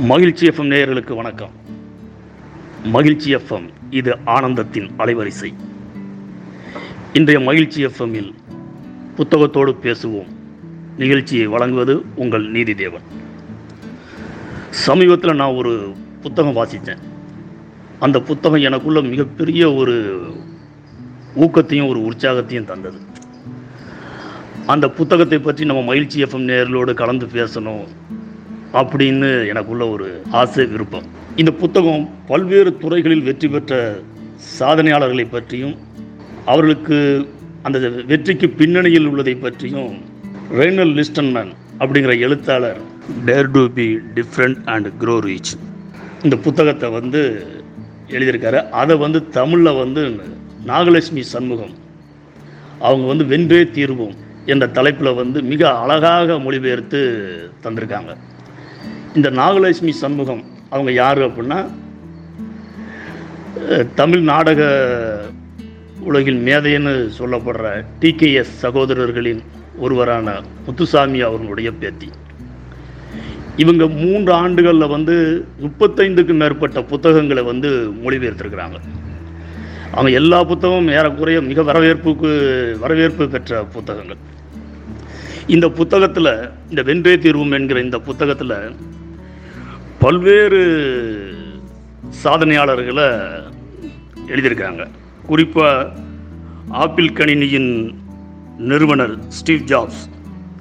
மகிழ்ச்சி எஃப்எம் நேயர்களுக்கு வணக்கம். மகிழ்ச்சி எஃப்எம் இது ஆனந்தத்தின் அலைவரிசை. இன்றைய மகிழ்ச்சி எஃப்எம்மில் புத்தகத்தோடு பேசுவோம். நிகழ்ச்சியை வழங்குவது உங்கள் நீதி தேவன். சமீபத்தில் நான் ஒரு புத்தகம் வாசித்தேன். அந்த புத்தகம் எனக்குள்ள மிகப்பெரிய ஒரு ஊக்கத்தையும் ஒரு உற்சாகத்தையும் தந்தது. அந்த புத்தகத்தை பற்றி நம்ம மகிழ்ச்சி எஃப்எம் நேர்களோடு கலந்து பேசணும். அப்படின்னு எனக்குள்ள ஒரு ஆசை விருப்பம். இந்த புத்தகம் பல்வேறு துறைகளில் வெற்றி பெற்ற சாதனையாளர்களை பற்றியும் அவர்களுக்கு அந்த வெற்றிக்கு பின்னணியில் உள்ளதை பற்றியும் ரெய்னல் லிஸ்டன்மேன் அப்படிங்கிற எழுத்தாளர் dare to be different and grow rich இந்த புத்தகத்தை வந்து எழுதியிருக்காரு. அதை வந்து தமிழில் வந்து நாகலட்சுமி சண்முகம். அவங்க வந்து வென்றே தீர்வோம் என்ற தலைப்பில் வந்து மிக அழகாக மொழிபெயர்த்து தந்திருக்காங்க. இந்த நாகலட்சுமி சண்முகம் அவங்க யார் அப்படின்னா தமிழ் நாடக உலகில் மேதைன்னு சொல்லப்படுற டிகேஎஸ் சகோதரர்களின் ஒருவரான முத்துசாமி அவர்களுடைய பேத்தி. இவங்க மூன்று ஆண்டுகளில் வந்து முப்பத்தைந்துக்கும் மேற்பட்ட புத்தகங்களை வந்து மொழிபெயர்த்திருக்கிறாங்க. அவங்க எல்லா புத்தகமும் ஏறக்குறைய மிக வரவேற்புக்கு வரவேற்பு பெற்ற புத்தகங்கள். இந்த புத்தகத்தில் இந்த வென்றே தீர்வும் என்கிற இந்த புத்தகத்தில் பல்வேறு சாதனையாளர்களை எழுதியிருக்காங்க குறிப்பாக ஆப்பிள் கணினியின் நிறுவனர் ஸ்டீவ் ஜாப்ஸ்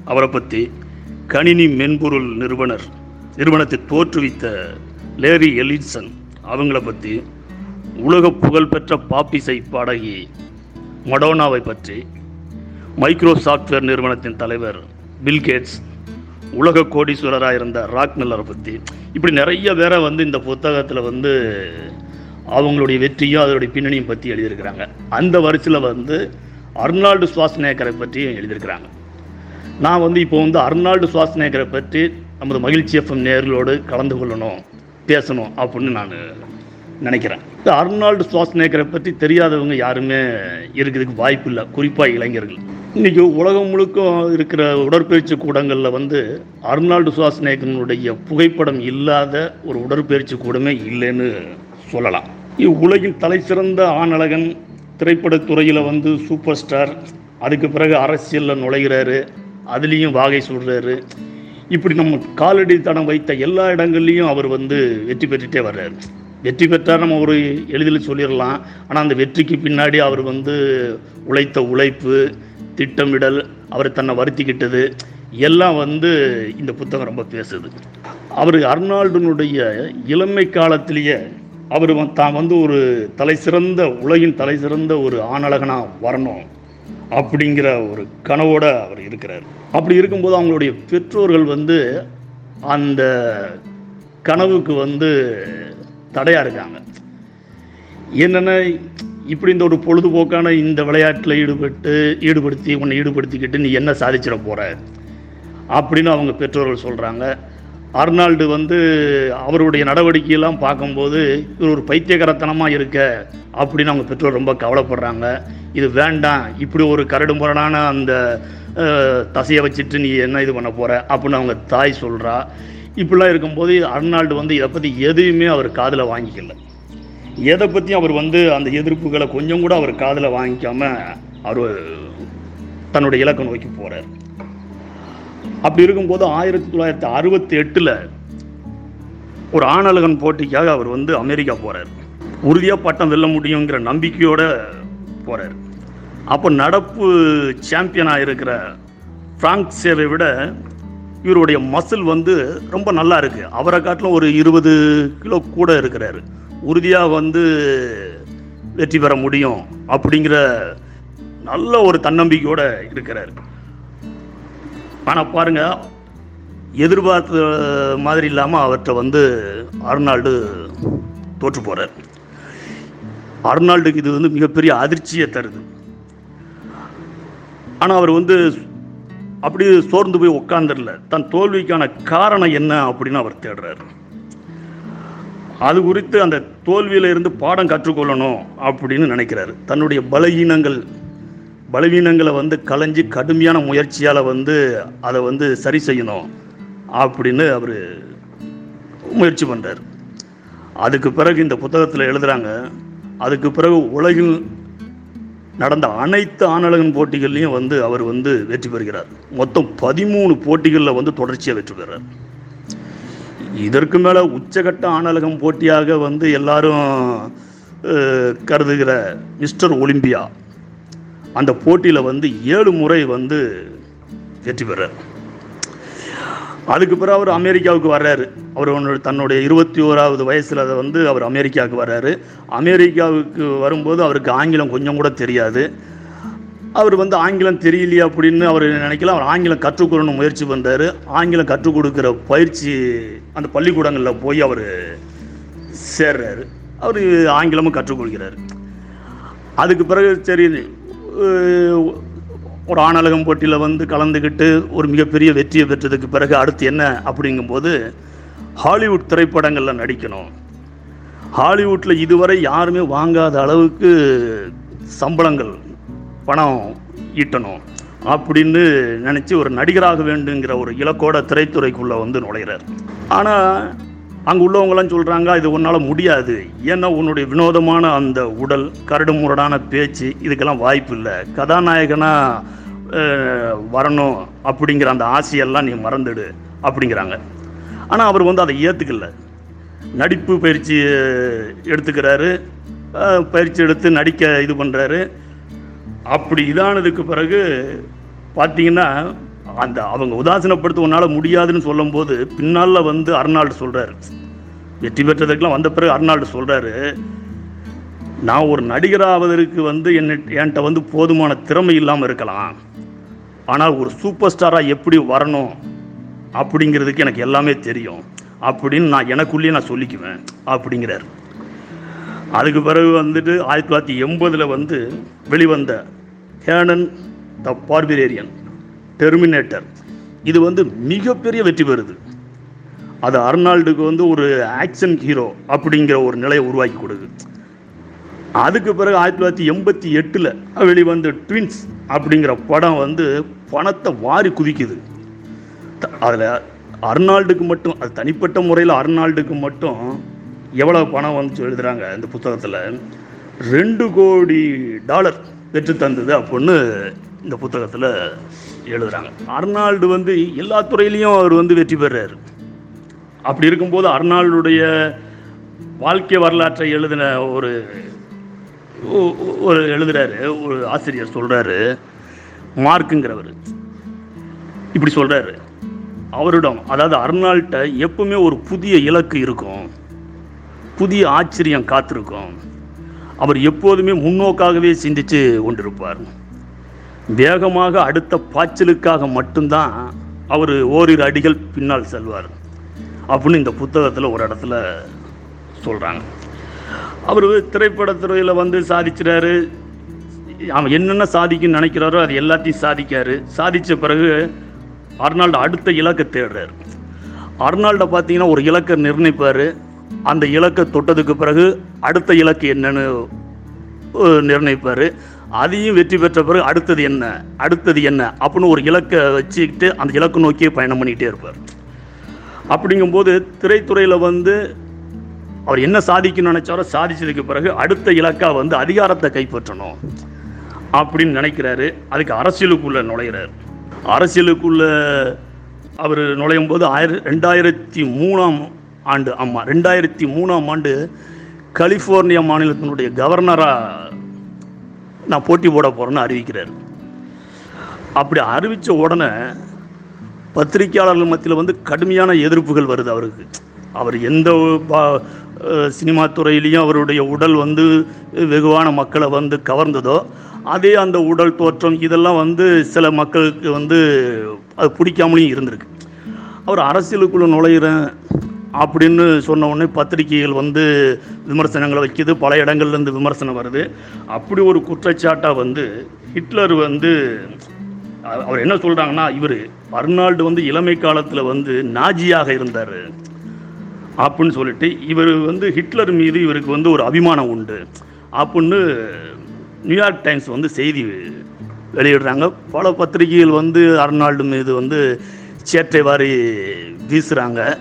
அவரை பற்றி கணினி மென்பொருள் நிறுவனர் நிறுவனத்தை தோற்றுவித்த லேரி எலின்சன் அவங்கள பற்றி உலக புகழ்பெற்ற பாப்பிசை பாடகி மடோனாவை பற்றி மைக்ரோ சாஃப்ட்வேர் நிறுவனத்தின் தலைவர் பில்கேட்ஸ் உலக கோடீஸ்வரராக இருந்த ராக் மில்லரை பற்றி இப்படி நிறைய பேரை வந்து இந்த புத்தகத்தில் வந்து அவங்களுடைய வெற்றியும் அதனுடைய பின்னணியும் பற்றி எழுதியிருக்கிறாங்க. அந்த வரிசையில் வந்து அர்னால்டு சுவாஸ்நேக்கரை பற்றியும் எழுதியிருக்கிறாங்க. நான் வந்து இப்போ வந்து அர்னால்டு சுவாஸ்நேக்கரை பற்றி நமது மகிழ்ச்சி எஃப்எம் நேர்களோடு கலந்து கொள்ளணும் பேசணும் அப்படின்னு நான் நினைக்கிறேன். இந்த அர்னால்டு சுவாஸ்நேக்கரை பற்றி தெரியாதவங்க யாருமே இருக்கிறதுக்கு வாய்ப்பு இல்லை குறிப்பாக இளைஞர்கள். இன்றைக்கி உலகம் முழுக்க இருக்கிற உடற்பயிற்சி கூடங்களில் வந்து அர்னால்டு சுவாஸ்நேக்கனுடைய புகைப்படம் இல்லாத ஒரு உடற்பயிற்சி கூடமே இல்லைன்னு சொல்லலாம். இவ்வுலகின் தலை சிறந்த ஆணழகன் திரைப்படத்துறையில் வந்து சூப்பர் ஸ்டார் அதுக்கு பிறகு அரசியலில் நுழைகிறாரு அதுலேயும் வாகை சொல்கிறாரு இப்படி நம்ம காலடி தடம் வைத்த எல்லா இடங்கள்லையும் அவர் வந்து வெற்றி பெற்றுட்டே வர்றாரு. வெற்றி பெற்றால் நம்ம ஒரு எளிதில் சொல்லிடலாம். ஆனால் அந்த வெற்றிக்கு பின்னாடி அவர் வந்து உழைத்த உழைப்பு திட்டமிடல் அவர் தன்னை வருத்திக்கிட்டது எல்லாம் வந்து இந்த புத்தகம் ரொம்ப பேசுது. அவர் அர்னால்டுனுடைய இளமை காலத்திலேயே அவர் தான் வந்து ஒரு தலை சிறந்த உலகின் தலை சிறந்த ஒரு ஆணழகனாக வரணும் அப்படிங்கிற ஒரு கனவோடு அவர் இருக்கிறார். அப்படி இருக்கும்போது அவங்களுடைய பெற்றோர்கள் வந்து அந்த கனவுக்கு வந்து தடையாக இருக்காங்க. என்னென்ன இப்படி இந்த ஒரு பொழுதுபோக்கான இந்த விளையாட்டில் ஈடுபட்டு ஈடுபடுத்தி உன்னை ஈடுபடுத்திக்கிட்டு நீ என்ன சாதிச்சிட போகிற அப்படின்னு அவங்க பெற்றோர்கள் சொல்கிறாங்க அர்னால்டு வந்து அவருடைய நடவடிக்கையெல்லாம் பார்க்கும்போது இவர் ஒரு பைத்தியகரத்தனமாக இருக்க அப்படின்னு அவங்க பெற்றோர் ரொம்ப கவலைப்படுறாங்க. இது வேண்டாம் இப்படி ஒரு கரடு முரடான அந்த தசையை வச்சுட்டு நீ என்ன இது பண்ண போகிற அப்படின்னு அவங்க தாய் சொல்கிறா இப்படிலாம் இருக்கும்போது அர்னால்டு வந்து இதை பற்றி எதையுமே அவர் காதில் வாங்கிக்கல. எதை பற்றியும் அவர் வந்து அந்த எதிர்ப்புகளை கொஞ்சம் கூட அவர் காதில் வாங்கிக்காம அவர் தன்னுடைய இலக்கை நோக்கி போகிறார் அப்படி இருக்கும்போது ஆயிரத்தி தொள்ளாயிரத்தி அறுபத்தி எட்டில் ஒரு ஆணழகன் போட்டிக்காக அவர் வந்து அமெரிக்கா போகிறார் உறுதியாக பட்டம் வெல்ல முடியுங்கிற நம்பிக்கையோடு போகிறார் அப்போ நடப்பு சாம்பியனாக இருக்கிற ஃப்ராங்க் சேவை விட இவருடைய மசில் வந்து ரொம்ப நல்லா இருக்கு. அவரை காட்டிலும் ஒரு இருபது கிலோ கூட இருக்கிறாரு. உறுதியாக வந்து வெற்றி பெற முடியும் அப்படிங்கிற நல்ல ஒரு தன்னம்பிக்கையோடு இருக்கிறாரு. ஆனால் பாருங்க எதிர்பார்த்த மாதிரி இல்லாமல் அவர்கிட்ட வந்து அர்னால்டு தோற்று போகிறார் அர்னால்டுக்கு இது வந்து மிகப்பெரிய அதிர்ச்சியை தருது. ஆனால் அவர் வந்து அப்படியே சோர்ந்து போய் உட்காந்துடல தன் தோல்விக்கான காரணம் என்ன அப்படின்னு அவர் தேடுறாரு. அது குறித்து அந்த தோல்வியில் இருந்து பாடம் கற்றுக்கொள்ளணும் அப்படின்னு நினைக்கிறாரு. தன்னுடைய பலவீனங்கள் பலவீனங்களை வந்து களைஞ்சு கடுமையான முயற்சியால் வந்து அதை வந்து சரி செய்யணும் அப்படின்னு அவர் முயற்சி பண்ணுறார் அதுக்கு பிறகு இந்த புத்தகத்தில் எழுதுகிறாங்க அதுக்கு பிறகு உலகில் நடந்த அனைத்து ஆணழகன் போட்டிகள்லையும் வந்து அவர் வந்து வெற்றி பெறுகிறார். மொத்தம் பதிமூணு போட்டிகளில் வந்து தொடர்ச்சியாக வெற்றி பெறுறார் இதற்கு மேலே உச்சகட்ட ஆணழகம் போட்டியாக வந்து எல்லாரும் கருதுகிற மிஸ்டர் ஒலிம்பியா அந்த போட்டியில் வந்து ஏழு முறை வந்து வெற்றி பெறார். அதுக்கு பிறகு அவர் அமெரிக்காவுக்கு வர்றாரு. அவர் ஒன்று தன்னுடைய இருபத்தி ஓராவது வயசில் வந்து அவர் அமெரிக்காவுக்கு வர்றாரு. அமெரிக்காவுக்கு வரும்போது அவருக்கு ஆங்கிலம் கொஞ்சம் கூட தெரியாது. அவர் வந்து ஆங்கிலம் தெரியலையே அப்படின்னு அவர் நினைக்கல அவர் ஆங்கிலம் கற்றுக்கொள்ளணும் முயற்சி பண்ணுறாரு ஆங்கிலம் கற்றுக் கொடுக்குற பயிற்சி அந்த பள்ளிக்கூடங்களில் போய் அவர் சேர்றாரு. அவர் ஆங்கிலமும் கற்றுக்கொள்கிறார் அதுக்கு பிறகு சரி ஒரு ஆணழகம் போட்டியில் வந்து கலந்துக்கிட்டு ஒரு மிகப்பெரிய வெற்றியை பெற்றதுக்கு பிறகு அடுத்து என்ன அப்படிங்கும்போது ஹாலிவுட் திரைப்படங்களில் நடிக்கணும். ஹாலிவுட்டில் இதுவரை யாருமே வாங்காத அளவுக்கு சம்பளங்கள் பணம் ஈட்டணும் அப்படின்னு நினச்சி ஒரு நடிகராக வேண்டுங்கிற ஒரு இலக்கோட திரைத்துறைக்குள்ளே வந்து நுழைகிறார் ஆனால் அங்கே உள்ளவங்களாம் சொல்கிறாங்க இது உன்னால் முடியாது. ஏன்னா உன்னுடைய வினோதமான அந்த உடல் கரடு முரடான பேச்சு இதுக்கெல்லாம் வாய்ப்பு இல்லை. கதாநாயகனாக வரணும் அப்படிங்கிற அந்த ஆசையெல்லாம் நீ மறந்துடு அப்படிங்கிறாங்க. ஆனால் அவர் வந்து அதை ஏற்றுக்கல நடிப்பு பயிற்சி எடுத்துக்கிறாரு. பயிற்சி எடுத்து நடிக்க இது பண்ணுறாரு அப்படி இதானதுக்கு பிறகு பார்த்தீங்கன்னா அந்த அவங்க உதாசீனப்படுத்த உன்னால் முடியாதுன்னு சொல்லும்போது பின்னால் வந்து அர்னால்டு சொல்கிறாரு வெற்றி பெற்றதுக்கெல்லாம் வந்த பிறகு அர்னால்டு சொல்கிறாரு நான் ஒரு நடிகராவதற்கு வந்து என்ன என்கிட்ட வந்து போதுமான திறமை இல்லாமல் இருக்கலாம். ஆனால் ஒரு சூப்பர் ஸ்டாராக எப்படி வரணும் அப்படிங்கிறதுக்கு எனக்கு எல்லாமே தெரியும். அப்படின்னு நான் எனக்குள்ளேயே நான் சொல்லிக்குவேன் அப்படிங்கிறார். அதுக்கு பிறகு வந்துட்டு ஆயிரத்தி தொள்ளாயிரத்தி எண்பதில் வந்து வெளிவந்த கேனன் த பார்பிரேரியன் டெர்மினேட்டர். இது வந்து மிகப்பெரிய வெற்றி பெறுது. அது அர்னால்டுக்கு வந்து ஒரு ஆக்ஷன் ஹீரோ அப்படிங்கிற ஒரு நிலையை உருவாக்கி கொடுக்குது. அதுக்கு பிறகு ஆயிரத்தி தொள்ளாயிரத்தி எண்பத்தி எட்டில் வெளிவந்த ட்வின்ஸ் அப்படிங்கிற படம் வந்து பணத்தை வாரி குதிக்குது அதில் அர்னால்டுக்கு மட்டும் அது தனிப்பட்ட முறையில் அர்னால்டுக்கு மட்டும் எவ்வளோ பணம் வந்து எழுதுகிறாங்க இந்த புத்தகத்தில்? ரெண்டு கோடி டாலர் பெற்று தந்தது அப்படின்னு இந்த புத்தகத்தில் எழுதுகிறாங்க அர்னால்டு வந்து எல்லா துறையிலையும் அவர் வந்து வெற்றி பெறாரு. அப்படி இருக்கும்போது அர்னால்டுடைய வாழ்க்கை வரலாற்றை எழுதின ஒரு ஒரு எழுதுறாரு ஒரு ஆசிரியர் சொல்கிறாரு மார்க்குங்கிறவர். இப்படி சொல்கிறாரு அவரிடம் அதாவது அர்னால்ட்ட எப்பவுமே ஒரு புதிய இலக்கு இருக்கும். புதிய ஆச்சரியம் காத்திருக்கும். அவர் எப்போதுமே முன்னோக்காகவே சிந்திச்சு கொண்டிருப்பார். வேகமாக அடுத்த பாய்ச்சலுக்காக மட்டும்தான் அவர் ஓரிரு அடிகள் பின்னால் செல்வார். அப்படின்னு இந்த புத்தகத்தில் ஒரு இடத்துல சொல்கிறாங்க அவர் திரைப்படத்துறையில் வந்து சாதிச்சிட்டாரு அவன் என்னென்ன சாதிக்குன்னு நினைக்கிறாரோ அது எல்லாத்தையும் சாதிக்காரு. சாதித்த பிறகு அர்னால்டு அடுத்த இலக்கை தேடுறாரு. அர்னால்டை பார்த்தீங்கன்னா ஒரு இலக்கை நிர்ணயிப்பார். அந்த இலக்கை தொட்டதுக்கு பிறகு அடுத்த இலக்கு என்னன்னு நிர்ணயிப்பார். அதையும் வெற்றி பெற்ற பிறகு அடுத்தது என்ன அடுத்தது என்ன அப்படின்னு ஒரு இலக்கை வச்சுக்கிட்டு அந்த இலக்கு நோக்கியே பயணம் பண்ணிக்கிட்டே இருப்பார். அப்படிங்கும்போது திரைத்துறையில் வந்து அவர் என்ன சாதிக்கணும்னு நினைச்சாரோ சாதிச்சதுக்கு பிறகு அடுத்த இலக்கா வந்து அதிகாரத்தை கைப்பற்றணும் அப்படின்னு நினைக்கிறாரு. அதுக்கு அரசியலுக்குள்ளே நுழையிறார். அரசியலுக்குள்ளே அவர் நுழையும் போது ஆயிர ரெண்டாயிரத்தி மூணாம் ஆண்டு ஆமாம் ரெண்டாயிரத்தி மூணாம் ஆண்டு கலிஃபோர்னியா மாநிலத்தினுடைய கவர்னராக நான் போட்டி போட போகிறேன்னு அறிவிக்கிறார். அப்படி அறிவித்த உடனே பத்திரிக்கையாளர்கள் மத்தியில் வந்து கடுமையான எதிர்ப்புகள் வருது அவருக்கு. அவர் எந்த பா- சினிமா துறையிலையும் அவருடைய உடல் வந்து வெகுவான மக்களை வந்து கவர்ந்ததோ அதே அந்த உடல் தோற்றம் இதெல்லாம் வந்து சில மக்களுக்கு வந்து அது பிடிக்காமலையும் இருந்திருக்கு. அவர் அரசியலுக்குள்ளே நுழையிறேன் அப்படின்னு சொன்ன உடனே பத்திரிகைகள் வந்து விமர்சனங்களை வைக்குது பல இடங்கள்லேருந்து விமர்சனம் வருது. அப்படி ஒரு குற்றச்சாட்டாக வந்து ஹிட்லர் வந்து அவர் என்ன சொல்கிறாங்கன்னா இவர் அர்னால்டு வந்து இளமை காலத்தில் வந்து நாஜியாக இருந்தார். அப்படின்னு சொல்லிட்டு இவர் வந்து ஹிட்லர் மீது இவருக்கு வந்து ஒரு அபிமானம் உண்டு. அப்படின்னு நியூயார்க் டைம்ஸ் வந்து செய்தி வெளியிடுறாங்க. பல பத்திரிகைகள் வந்து அர்னால்டு மீது வந்து சேற்றை வாரி வீசுகிறாங்க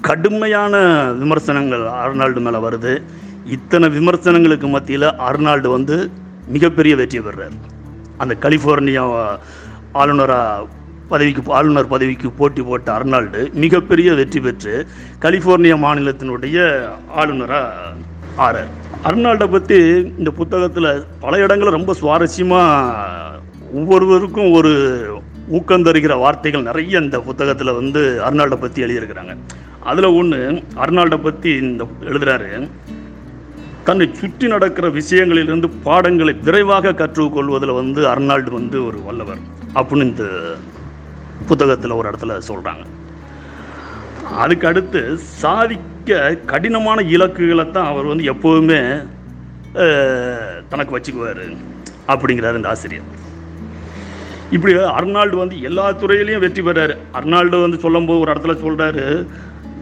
கடுமையான விமர்சனங்கள் அர்னால்டு மேலே வருது. இத்தனை விமர்சனங்களுக்கு மத்தியில் அர்னால்டு வந்து மிகப்பெரிய வெற்றி பெறுறார். அந்த கலிஃபோர்னியா ஆளுநராக பதவிக்கு ஆளுநர் பதவிக்கு போட்டி போட்ட அர்னால்டு மிகப்பெரிய வெற்றி பெற்று கலிஃபோர்னியா மாநிலத்தினுடைய ஆளுநராக ஆறார். அர்னால்டை பற்றி இந்த புத்தகத்தில் பல இடங்களில் ரொம்ப சுவாரஸ்யமாக ஒவ்வொருவருக்கும் ஒரு ஊக்கம் தருகிற வார்த்தைகள் நிறைய இந்த புத்தகத்தில் வந்து அர்னால்டை பற்றி எழுதியிருக்கிறாங்க. அதில் ஒன்று அர்னால்டை பற்றி இந்த எழுதுகிறாரு தன்னை சுற்றி நடக்கிற விஷயங்களிலிருந்து பாடங்களை விரைவாக கற்றுக்கொள்வதில் வந்து அர்னால்டு வந்து ஒரு வல்லவர். அப்படின்னு இந்த புத்தகத்தில் ஒரு இடத்துல சொல்கிறாங்க அதுக்கு அடுத்து சாதிக்க கடினமான இலக்குகளை தான் அவர் வந்து எப்போவுமே தனக்கு வச்சுக்குவார் அப்படிங்கிறார் இந்த ஆசிரியர். இப்படி அர்னால்டு வந்து எல்லா துறையிலையும் வெற்றி பெறாரு. அர்னால்டு வந்து சொல்லும்போது ஒரு இடத்துல சொல்கிறாரு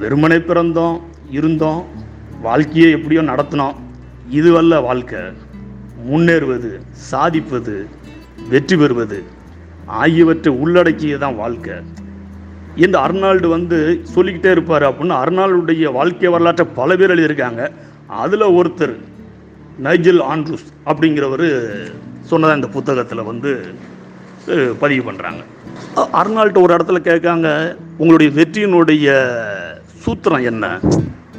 வெறுமனை பிறந்தோம் இருந்தோம் வாழ்க்கையை எப்படியோ நடத்தினோம். இதுவல்ல வாழ்க்கை. முன்னேறுவது சாதிப்பது வெற்றி பெறுவது ஆகியவற்றை உள்ளடக்கியது தான் வாழ்க்கை. இந்த அர்னால்டு வந்து சொல்லிக்கிட்டே இருப்பார் அப்படின்னு அர்னால்டுடைய வாழ்க்கை வரலாற்றை பல பேர் எழுதியிருக்காங்க. அதில் ஒருத்தர் நைஜில் ஆண்ட்ரூஸ் அப்படிங்கிறவர் சொன்னதாக இந்த புத்தகத்தில் வந்து பதிவு பண்ணுறாங்க அர்னால்ட்டு ஒரு இடத்துல கேட்காங்க உங்களுடைய வெற்றியினுடைய சூத்திரம் என்ன?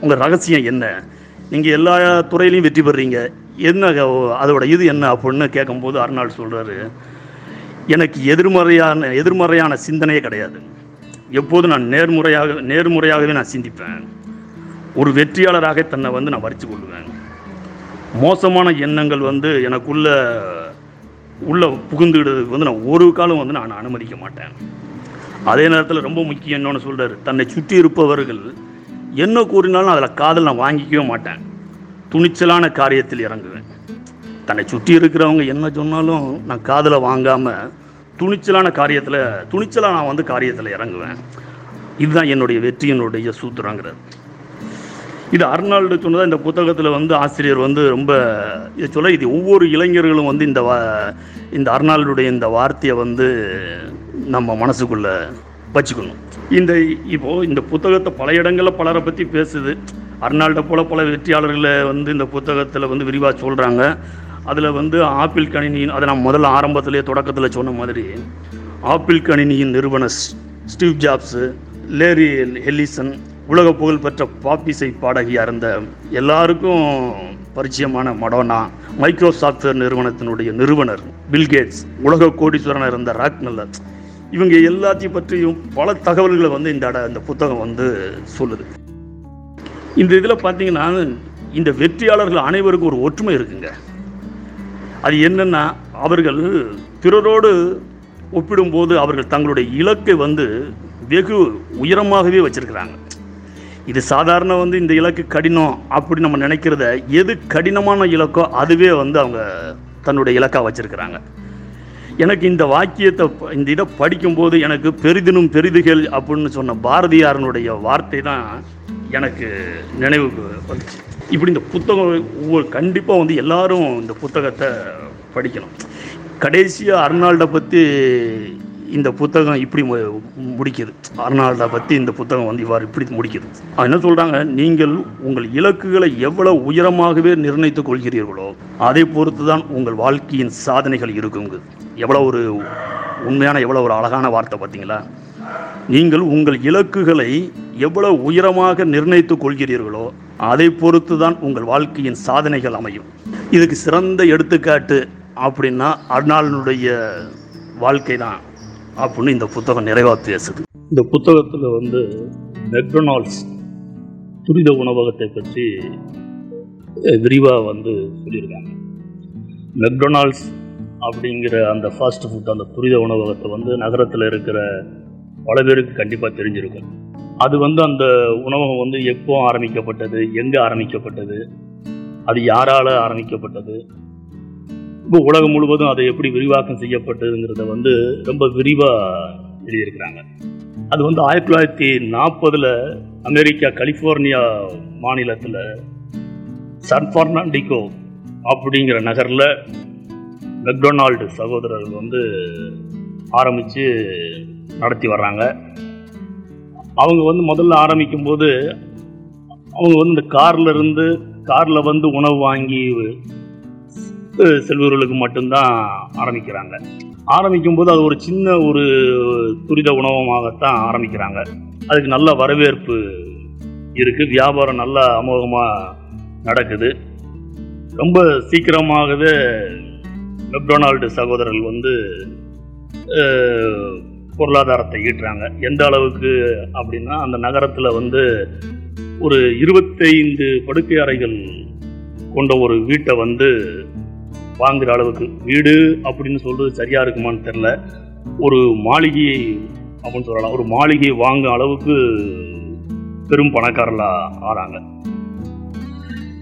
உங்கள் ரகசியம் என்ன? நீங்கள் எல்லா துறையிலையும் வெற்றி பெறுறீங்க என்ன அதோட இது என்ன? அப்படின்னு கேட்கும்போது அர்னால்டு சொல்கிறாரு எனக்கு எதிர்மறையான எதிர்மறையான சிந்தனையே கிடையாது. எப்போதும் நான் நேர்முறையாக நேர்முறையாகவே நான் சிந்திப்பேன். ஒரு வெற்றியாளராக தன்னை வந்து நான் வரிச்சு கொள்வேன். மோசமான எண்ணங்கள் வந்து எனக்குள்ள உள்ள புகுந்துடுறதுக்கு வந்து நான் ஒரு காலம் வந்து நான் அனுமதிக்க மாட்டேன். அதே நேரத்தில் ரொம்ப முக்கியம் என்னன்னு சொல்கிறார் தன்னை சுற்றி இருப்பவர்கள் என்ன கூறினாலும் அதில் காதல் நான் வாங்கிக்கவே மாட்டேன். துணிச்சலான காரியத்தில் இறங்குவேன். தன்னை சுற்றி இருக்கிறவங்க என்ன சொன்னாலும் நான் காதில் வாங்காமல் துணிச்சலான காரியத்தில் துணிச்சலாக நான் வந்து காரியத்தில் இறங்குவேன். இதுதான் என்னுடைய வெற்றியினுடைய சூத்திரங்கிறது. இது அர்னால்டு சொன்னதாக இந்த புத்தகத்தில் வந்து ஆசிரியர் வந்து ரொம்ப இதை சொல்ல இது ஒவ்வொரு இளைஞர்களும் வந்து இந்த வா இந்த அர்னால்டுடைய இந்த வார்த்தையை வந்து நம்ம மனசுக்குள்ளே வச்சுக்கணும். இந்த இப்போது இந்த புத்தகத்தை பல இடங்களில் பலரை பற்றி பேசுது. அர்னால்டை போல பல வெற்றியாளர்களை வந்து இந்த புத்தகத்தில் வந்து விரிவாக சொல்கிறாங்க அதில் வந்து ஆப்பிள் கணினியின் அதை நான் முதல்ல ஆரம்பத்திலே தொடக்கத்தில் சொன்ன மாதிரி ஆப்பிள் கணினியின் நிறுவன ஸ்- ஸ்டீவ் ஜாப்ஸு லேரி ஹெல்லிசன் உலக புகழ்பெற்ற பாப்பிசை பாடகியாக இருந்த எல்லாருக்கும் பரிச்சயமான மடோனா மைக்ரோ சாஃப்ட்வேர் நிறுவனத்தினுடைய நிறுவனர் பில்கேட்ஸ் உலக கோடீஸ்வரனாக இருந்த ராக்னல்லர் இவங்க எல்லாத்தையும் பற்றியும் பல தகவல்களை வந்து இந்த இந்த புத்தகம் வந்து சொல்லுது. இந்த இதில் பார்த்தீங்கன்னா இந்த வெற்றியாளர்கள் அனைவருக்கும் ஒரு ஒற்றுமை இருக்குங்க. அது என்னென்னா அவர்கள் பிறரோடு ஒப்பிடும்போது அவர்கள் தங்களுடைய இலக்கை வந்து வெகு உயரமாகவே வச்சுருக்கிறாங்க. இது சாதாரண வந்து இந்த இலக்கு கடினம் அப்படி நம்ம நினைக்கிறத எது கடினமான இலக்கோ அதுவே வந்து அவங்க தன்னுடைய இலக்காக வச்சுருக்கிறாங்க. எனக்கு இந்த வாக்கியத்தை இந்த இதை படிக்கும்போது எனக்கு பெரிதினும் பெரிதுகள் அப்படின்னு சொன்ன பாரதியாரனுடைய வார்த்தை தான் எனக்கு நினைவுக்கு வந்துச்சு. இப்படி இந்த புத்தகம் ஒவ்வொரு கண்டிப்பாக வந்து எல்லாரும் இந்த புத்தகத்தை படிக்கணும். கடைசியாக அர்னால்டை பற்றி இந்த புத்தகம் இப்படி மு- முடிக்குது. அர்னால்டை பற்றி இந்த புத்தகம் வந்து இவ்வாறு இப்படி முடிக்குது. அது என்ன சொல்கிறாங்க நீங்கள் உங்கள் இலக்குகளை எவ்வளவு உயரமாகவே நிர்ணயித்துக் கொள்கிறீர்களோ அதை பொறுத்து தான் உங்கள் வாழ்க்கையின் சாதனைகள் இருக்குங்க. எவ்வளோ ஒரு உண்மையான எவ்வளோ ஒரு அழகான வார்த்தை பார்த்தீங்களா? நீங்கள் உங்கள் இலக்குகளை எவ்வளவு உயரமாக நிர்ணயித்துக் கொள்கிறீர்களோ அதை பொறுத்து தான் உங்கள் வாழ்க்கையின் சாதனைகள் அமையும். இதுக்கு சிறந்த எடுத்துக்காட்டு அப்படின்னா அர்னால்டுடைய வாழ்க்கை தான் அப்படின்னு இந்த புத்தகம் நிறைவாக பேசுது இந்த புத்தகத்தில் வந்து மெக்டொனால்ட்ஸ் துரித உணவகத்தை பற்றி விரிவாக வந்து சொல்லியிருக்காங்க. மெக்டொனால்ட்ஸ் அப்படிங்கிற அந்த ஃபாஸ்ட் ஃபுட் அந்த துரித உணவகத்தை வந்து நகரத்தில் இருக்கிற பல பேருக்கு கண்டிப்பாக தெரிஞ்சிருக்கும். அது வந்து அந்த உணவகம் வந்து எப்போ ஆரம்பிக்கப்பட்டது எங்கே ஆரம்பிக்கப்பட்டது அது யாரால் ஆரம்பிக்கப்பட்டது இப்போ உலகம் முழுவதும் அதை எப்படி விரிவாக்கம் செய்யப்பட்டதுங்கிறத வந்து ரொம்ப விரிவாக எழுதியிருக்கிறாங்க. அது வந்து ஆயிரத்தி தொள்ளாயிரத்தி நாற்பதில் அமெரிக்கா கலிஃபோர்னியா மாநிலத்தில் சான் ஃபர்னாண்டிகோ அப்படிங்கிற நகரில் மெக்டொனால்டு சகோதரர்கள் வந்து ஆரம்பித்து நடத்தி வர்றாங்க. அவங்க வந்து முதல்ல ஆரம்பிக்கும் போது அவங்க வந்து இந்த கார்ல இருந்து கார்ல வந்து உணவு வாங்கி செல்வர்களுக்கு மட்டும்தான் ஆரம்பிக்கிறாங்க. ஆரம்பிக்கும் போது அது ஒரு சின்ன ஒரு துரித உணவகமாகத்தான் ஆரம்பிக்கிறாங்க. அதுக்கு நல்ல வரவேற்பு இருக்கு. வியாபாரம் நல்ல அமோகமாக நடக்குது. ரொம்ப சீக்கிரமாகவே மெக்டொனால்டு சகோதரர்கள் வந்து பொருளாதாரத்தை ஈட்டுறாங்க. எந்த அளவுக்கு அப்படின்னா அந்த நகரத்தில் வந்து ஒரு இருபத்தைந்து படுக்கை அறைகள் கொண்ட ஒரு வீட்டை வந்து வாங்குகிற அளவுக்கு வீடு அப்படின்னு சொல்கிறது சரியாக இருக்குமான்னு தெரில ஒரு மாளிகையை அப்படின்னு சொல்லலாம். ஒரு மாளிகையை வாங்கும் அளவுக்கு பெரும் பணக்காரலா ஆறாங்க.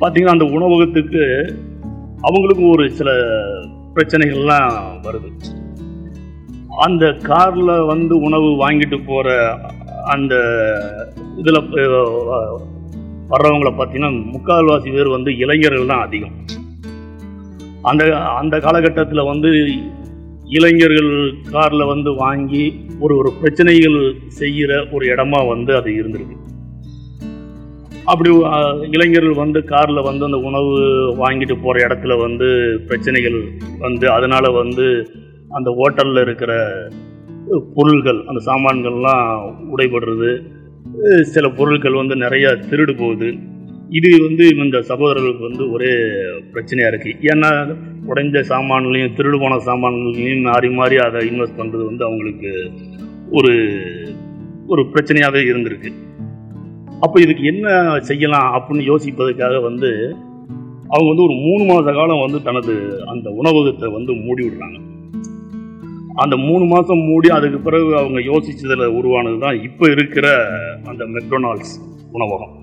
பார்த்தீங்கன்னா அந்த உணவகத்துக்கு அவங்களுக்கும் ஒரு சில பிரச்சனைகள்லாம் வருது. அந்த காரில் வந்து உணவு வாங்கிட்டு போகிற அந்த இதில் வர்றவங்கள பார்த்தீங்கன்னா முக்கால்வாசி பேர் வந்து இளைஞர்கள் தான் அதிகம். அந்த அந்த காலகட்டத்தில் வந்து இளைஞர்கள் காரில் வந்து வாங்கி ஒரு ஒரு பிரச்சனைகள் செய்கிற ஒரு இடமா வந்து அது இருந்திருக்கு. அப்படி இளைஞர்கள் வந்து காரில் வந்து அந்த உணவு வாங்கிட்டு போகிற இடத்துல வந்து பிரச்சனைகள் வந்து அதனால் வந்து அந்த ஹோட்டலில் இருக்கிற பொருள்கள் அந்த சாமான்கள்லாம் உடைபடுறது சில பொருட்கள் வந்து நிறையா திருடு போகுது. இது வந்து இந்த சகோதரர்களுக்கு வந்து ஒரே பிரச்சனையாக இருக்குது ஏன்னா உடைஞ்ச சாமான்களையும் திருடு போன சாமான்களையும் மாறி மாறி அதை இன்வெஸ்ட் பண்ணுறது வந்து அவங்களுக்கு ஒரு ஒரு பிரச்சனையாகவே இருந்திருக்கு. அப்போ இதுக்கு என்ன செய்யலாம் அப்படின்னு யோசிப்பதற்காக வந்து அவங்க வந்து ஒரு மூணு மாத காலம் வந்து தனது அந்த உணவகத்தை வந்து மூடி விடுறாங்க அந்த மூணு மாதம் மூடி அதுக்கு பிறகு அவங்க யோசிச்சதில் உருவானது தான் இப்போ இருக்கிற அந்த மெக்டொனால்ட்ஸ் உணவகம்.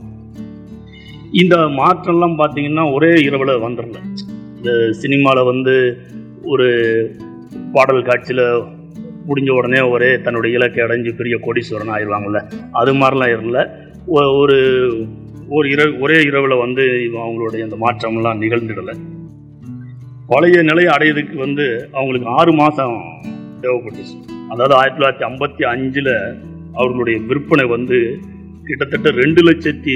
இந்த மாற்றம்லாம் பார்த்தீங்கன்னா ஒரே இரவில் வந்துடல இந்த சினிமாவில் வந்து ஒரு பாடல் காட்சியில் முடிஞ்ச உடனே ஒரே தன்னுடைய இலக்கை அடைஞ்சு பெரிய கோடீஸ்வரன் ஆயிடுவாங்கள்ல அது மாதிரிலாம் இல்லை ஒ- ஒரு ஒரு இரவு ஒரே இரவில் வந்து அவங்களுடைய அந்த மாற்றம்லாம் நிகழ்ந்துடலை. பழைய நிலையை அடையிறதுக்கு வந்து அவங்களுக்கு ஆறு மாதம் தேவைப்பட்டுச்சு அதாவது ஆயிரத்தி தொள்ளாயிரத்தி ஐம்பத்தி அஞ்சில் அவர்களுடைய விற்பனை வந்து கிட்டத்தட்ட ரெண்டு லட்சத்தி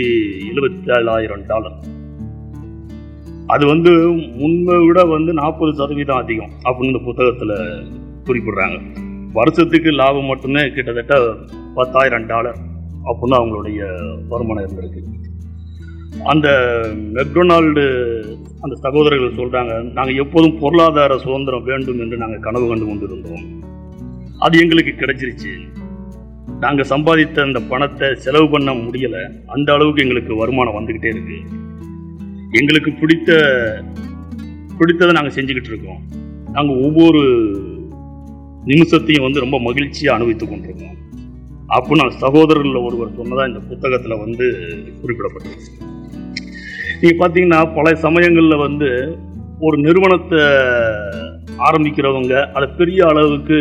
எழுபத்தி ஏழாயிரம் டாலர். அது வந்து முன்பை விட வந்து நாற்பது சதவீதம் அதிகம் அப்படின்னு இந்த புத்தகத்தில் குறிப்பிடுறாங்க. வருஷத்துக்கு லாபம் மட்டுமே கிட்டத்தட்ட பத்தாயிரம் டாலர் அப்படின்னு அவங்களுடைய வருமானம் இருந்திருக்கு. அந்த மெக்டொனால்டு அந்த சகோதரர்கள் சொல்கிறாங்க நாங்கள் எப்போதும் பொருளாதார சுதந்திரம் வேண்டும் என்று நாங்கள் கனவு கண்டு கொண்டிருந்தோம். அது எங்களுக்கு கிடைச்சிருச்சு. நாங்கள் சம்பாதித்த அந்த பணத்தை செலவு பண்ண முடியலை. அந்த அளவுக்கு எங்களுக்கு வருமானம் வந்துக்கிட்டே இருக்கு. எங்களுக்கு பிடித்த பிடித்ததை நாங்கள் செஞ்சுக்கிட்டு இருக்கோம். நாங்கள் ஒவ்வொரு நிமிஷத்தையும் வந்து ரொம்ப மகிழ்ச்சியாக அனுபவித்து கொண்டிருக்கோம். அப்படின்னு நான் ஒருவர் சொன்னதாக இந்த புத்தகத்தில் வந்து குறிப்பிடப்பட்டிருக்கு. நீங்கள் பார்த்தீங்கன்னா பல சமயங்களில் வந்து ஒரு நிறுவனத்தை ஆரம்பிக்கிறவங்க அதை பெரிய அளவுக்கு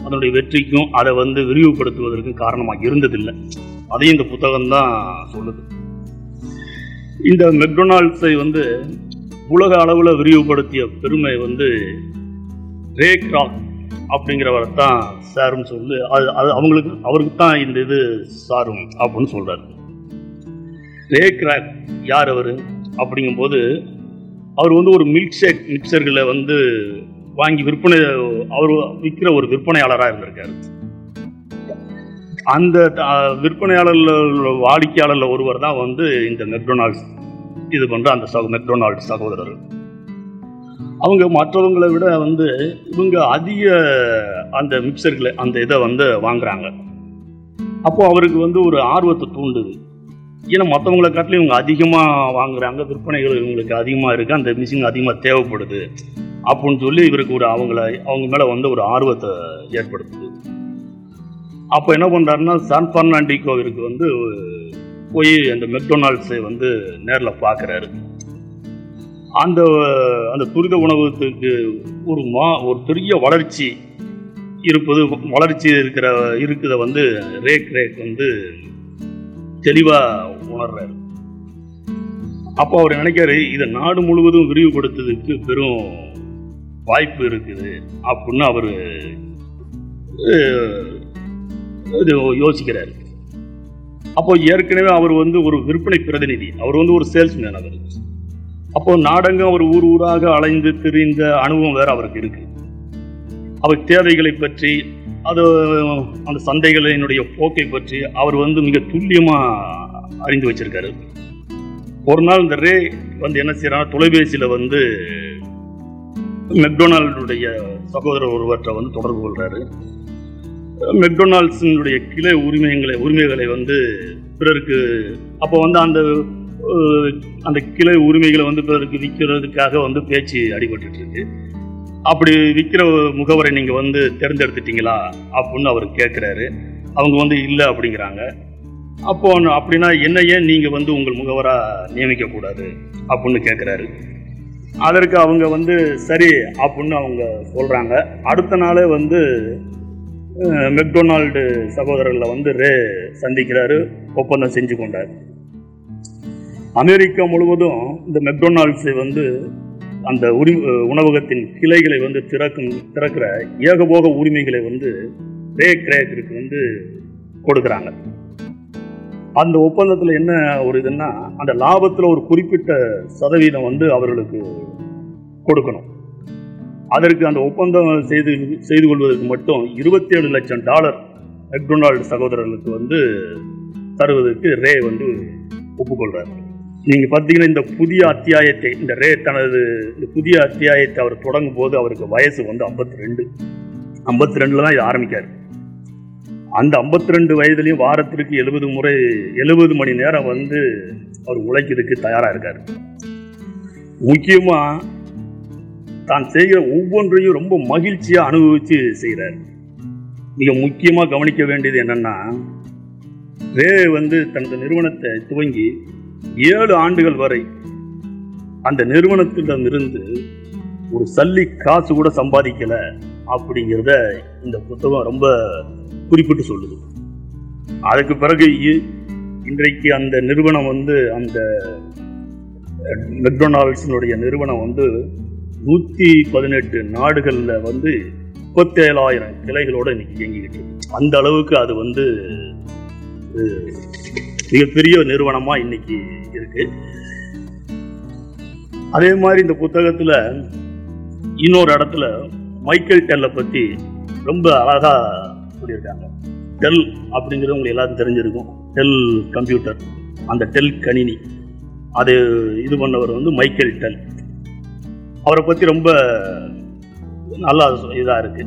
அதனுடைய வெற்றிக்கும் அதை வந்து விரிவுபடுத்துவதற்கும் காரணமாக இருந்ததில்லை. அதையும் இந்த புத்தகம் தான் சொல்லுது. இந்த மெக்டொனால்ட்ஸை வந்து உலக அளவில் விரிவுபடுத்திய பெருமை வந்து ரே கிராக் அப்படிங்கிறவரை தான் சாரும் சொல்லு அது அது அவங்களுக்கு அவருக்கு தான் இந்த இது சாரும் அப்படின்னு சொல்றாரு. ரே கிராக் யார் அவர்? அப்படிங்கும்போது அவர் வந்து ஒரு மில்க் ஷேக் மிக்சர்களை வந்து வாங்கி விற்பனை அவர் விற்கிற ஒரு விற்பனையாளராக இருந்திருக்காரு. அந்த விற்பனையாளர்கள் வாடிக்கையாளரில் வாடிக்கையாளர்ல ஒருவர் தான் வந்து இந்த மெக்டொனால்ட்ஸ் இது பண்ணுற அந்த சகோ மெக்டொனால்ட்ஸ் சகோதரர். அவங்க மற்றவங்களை விட வந்து இவங்க அதிக அந்த மிக்சர்களை அந்த இதை வந்து வாங்குறாங்க. அப்போது அவருக்கு வந்து ஒரு ஆர்வத்தை தூண்டுது. ஏன்னா மற்றவங்களை காட்டிலும் இவங்க அதிகமாக வாங்குறாங்க விற்பனைகள் இவங்களுக்கு அதிகமாக இருக்குது அந்த மிஷின் அதிகமாக தேவைப்படுது அப்படின்னு சொல்லி இவருக்கு ஒரு அவங்கள அவங்க மேலே வந்து ஒரு ஆர்வத்தை ஏற்படுத்துது. அப்போ என்ன பண்ணுறாருன்னா சான் பெர்னாண்டிகோவிற்கு வந்து போய் அந்த மெக்டொனால்ட்ஸை வந்து நேரில் பார்க்குறாரு. அந்த அந்த துரித உணவகத்துக்கு ஒரு மா ஒரு பெரிய வளர்ச்சி இருப்பது வளர்ச்சி இருக்கிற இருக்கிறத வந்து ரேக் ரேக் வந்து தெளிவாக உணர்றாரு. அப்போ அவர் நினைக்காரு இதை நாடு முழுவதும் விரிவுபடுத்துறதுக்கு பெரும் வாய்ப்பு இருக்குது அப்படின்னு அவர் இது யோசிக்கிறாரு. அப்போ ஏற்கனவே அவர் வந்து ஒரு விற்பனை பிரதிநிதி அவர் வந்து ஒரு சேல்ஸ்மேன் அவர். அப்போ நாடகம் அவர் ஊர் ஊராக அலைந்து திரிந்த அனுபவம் வேற அவருக்கு இருக்கு. அவர் தேவைகளை பற்றி அது அந்த சந்தைகளினுடைய போக்கை பற்றி அவர் வந்து மிக துல்லியமா அறிந்து வச்சிருக்காரு. ஒரு நாள் இந்த ரே வந்து என்ன செய்யறாங்க தொலைபேசியில வந்து மெக்டொனால்டுடைய சகோதரர் ஒருவற்றை வந்து தொடர்பு கொள்றாரு. மெக்டொனால்ட்ஸினுடைய கிளை உரிமைகளை உரிமைகளை வந்து பிறருக்கு அப்போ வந்து அந்த அந்த கிளை உரிமைகளை வந்து பிறருக்கு விற்கிறதுக்காக வந்து பேச்சு அடிபட்டுருக்கு அப்படி விற்கிற முகவரை நீங்கள் வந்து தேர்ந்தெடுத்துட்டீங்களா அப்படின்னு அவர் கேட்குறாரு அவங்க வந்து இல்லை அப்படிங்கிறாங்க. அப்போ அப்படின்னா என்ன ஏன் நீங்கள் வந்து உங்கள் முகவராக நியமிக்கக்கூடாது அப்படின்னு கேட்குறாரு அதற்கு அவங்க வந்து சரி அப்படின்னு அவங்க சொல்கிறாங்க அடுத்த நாளே வந்து மெக்டொனால்டு சகோதரர்களை வந்து ரே சந்திக்கிறாரு ஒப்பந்தம் செஞ்சு கொண்டார். அமெரிக்கா முழுவதும் இந்த மெக்டொனால்ட்ஸை வந்து அந்த உரி உணவகத்தின் கிளைகளை வந்து திறக்கும் திறக்கிற ஏகபோக உரிமைகளை வந்து ரே கிரேயத்திற்கு வந்து கொடுக்குறாங்க. அந்த ஒப்பந்தத்தில் என்ன ஒரு இதுன்னா அந்த லாபத்தில் ஒரு குறிப்பிட்ட சதவீதம் வந்து அவர்களுக்கு கொடுக்கணும். அதற்கு அந்த ஒப்பந்தம் செய்து செய்து கொள்வதற்கு மட்டும் இருபத்தேழு லட்சம் டாலர் மெக்டொனால்டு சகோதரர்களுக்கு வந்து தருவதற்கு ரே வந்து ஒப்புக்கொள்றார். நீங்க பார்த்தீங்கன்னா இந்த புதிய அத்தியாயத்தை இந்த ரே தனது இந்த புதிய அத்தியாயத்தை அவர் தொடங்கும் போது அவருக்கு வயசு வந்து ஐம்பத்தி ரெண்டு ஐம்பத்தி ரெண்டுல தான் இது ஆரம்பிக்காரு. அந்த ஐம்பத்தி ரெண்டு வயதுலயும் வாரத்திற்கு எழுபது முறை எழுபது மணி நேரம் வந்து அவர் உழைக்கிறதுக்கு தயாராக இருக்கார். முக்கியமா தான் செய்கிற ஒவ்வொன்றையும் ரொம்ப மகிழ்ச்சியா அனுபவித்து செய்கிறார் மிக முக்கியமா கவனிக்க வேண்டியது என்னன்னா ரே வந்து தனது நிறுவனத்தை துவங்கி ஏழு ஆண்டுகள் வரை அந்த நிறுவனத்திடமிருந்து ஒரு சல்லி காசு கூட சம்பாதிக்கல அப்படிங்கிறத இந்த புத்தகம் ரொம்ப குறிப்பிட்டு சொல்லுது. அதுக்கு பிறகு இன்றைக்கு அந்த நிறுவனம் வந்து அந்த மெக்டொனால்ட்ஸினுடைய நிறுவனம் வந்து நூற்றி பதினெட்டு நாடுகளில் வந்து முப்பத்தேழாயிரம் கிளைகளோட இன்னைக்கு இயங்கிக்கிட்டு அந்த அளவுக்கு அது வந்து அஹ், மிகப்பெரிய நிறுவனமா இன்னைக்கு இருக்கு. அதே மாதிரி இந்த புத்தகத்துல இன்னொரு இடத்துல மைக்கேல் டெல்லை பத்தி ரொம்ப அழகா சொல்லியிருக்காங்க. டெல் அப்படிங்கிறது உங்களுக்கு எல்லாரும் தெரிஞ்சிருக்கும். டெல் கம்ப்யூட்டர் அந்த டெல் கணினி. அது இது பண்ணவர் வந்து மைக்கேல் டெல். அவரை பத்தி ரொம்ப நல்லா இதா இருக்கு.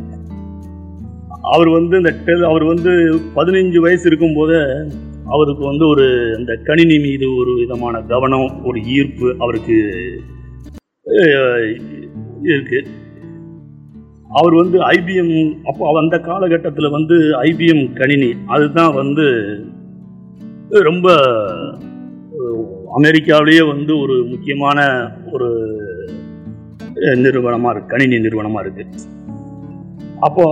அவர் வந்து இந்த டெல் அவர் வந்து பதினஞ்சு வயசு இருக்கும்போது அவருக்கு வந்து ஒரு இந்த கணினி மீது ஒரு விதமான கவனம் ஒரு ஈர்ப்பு அவருக்கு இருக்குது இருக்கு. அவர் வந்து ஐபிஎம் அப்போ அந்த காலகட்டத்தில் வந்து ஐபிஎம் கணினி அதுதான் வந்து ரொம்ப அமெரிக்காவிலேயே வந்து ஒரு முக்கியமான ஒரு நிறுவனமாக இருக்கு கணினி நிறுவனமாக இருக்குது அப்போ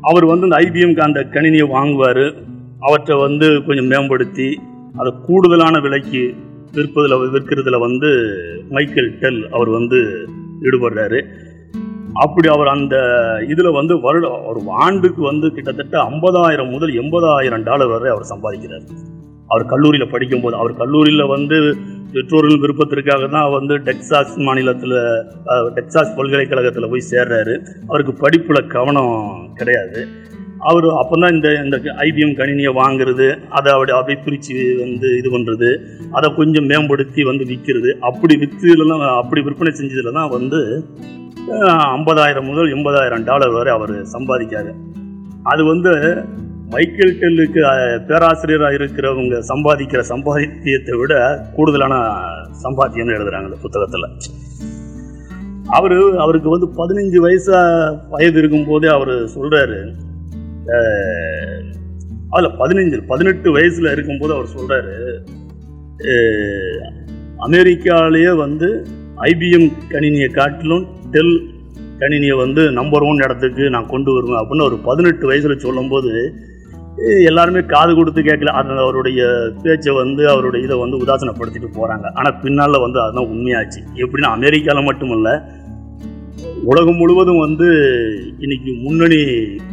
அவர் வந்து இந்த ஐபிஎம்க்கு அந்த கணினியை வாங்குவார். அவற்றை வந்து கொஞ்சம் மேம்படுத்தி அதை கூடுதலான விலைக்கு விற்பதில் விற்கிறதுல வந்து மைக்கேல் டெல் அவர் வந்து ஈடுபடுறாரு. அப்படி அவர் அந்த இதில் வந்து வருட ஒரு ஆண்டுக்கு வந்து கிட்டத்தட்ட ஐம்பதாயிரம் முதல் எண்பதாயிரம் டாலர் வரை அவர் சம்பாதிக்கிறார். அவர் கல்லூரியில் படிக்கும்போது அவர் கல்லூரியில் வந்து பெற்றோர்கள் விருப்பத்திற்காக தான் வந்து டெக்சாஸ் மாநிலத்தில் டெக்சாஸ் பல்கலைக்கழகத்தில் போய் சேர்றாரு. அவருக்கு படிப்பில் கவனம் கிடையாது. அவர் அப்போ தான் இந்த இந்த ஐபிஎம் கணினியை வாங்குறது அதை அப்படி அப்படியே பிரித்து வந்து இது பண்ணுறது அதை கொஞ்சம் மேம்படுத்தி வந்து விற்கிறது அப்படி விற்றுலாம் அப்படி விற்பனை செஞ்சதில் தான் வந்து ஐம்பதாயிரம் முதல் எண்பதாயிரம் டாலர் வரை அவர் சம்பாதிக்காரு. அது வந்து மைக்கேல் டெல்லுக்கு பேராசிரியராக இருக்கிறவங்க சம்பாதிக்கிற சம்பாத்தியத்தை விட கூடுதலான சம்பாத்தியம்னு எழுதுகிறாங்க இந்த புத்தகத்தில். அவர் அவருக்கு வந்து பதினஞ்சு வயசா வயது இருக்கும்போதே அவர் சொல்கிறாரு அதில் பதினஞ்சு பதினெட்டு வயசில் இருக்கும்போது அவர் சொல்கிறாரு அமெரிக்காலேயே அமெரிக்காவிலேயே வந்து ஐபிஎம் கணினியை காட்டிலும் டெல் கணினியை வந்து நம்பர் ஒன் இடத்துக்கு நான் கொண்டு வருவேன். அப்படின்னு ஒரு பதினெட்டு வயசில் சொல்லும்போது எல்லாருமே காது கொடுத்து கேட்கல. அந்த அவருடைய பேச்சை வந்து அவருடைய இதை வந்து உதாசனப்படுத்திட்டு போகிறாங்க ஆனால் பின்னால் வந்து அதுதான் உண்மையாச்சு. எப்படின்னா அமெரிக்காவில் மட்டுமல்ல உலகம் முழுவதும் வந்து இன்னைக்கு முன்னணி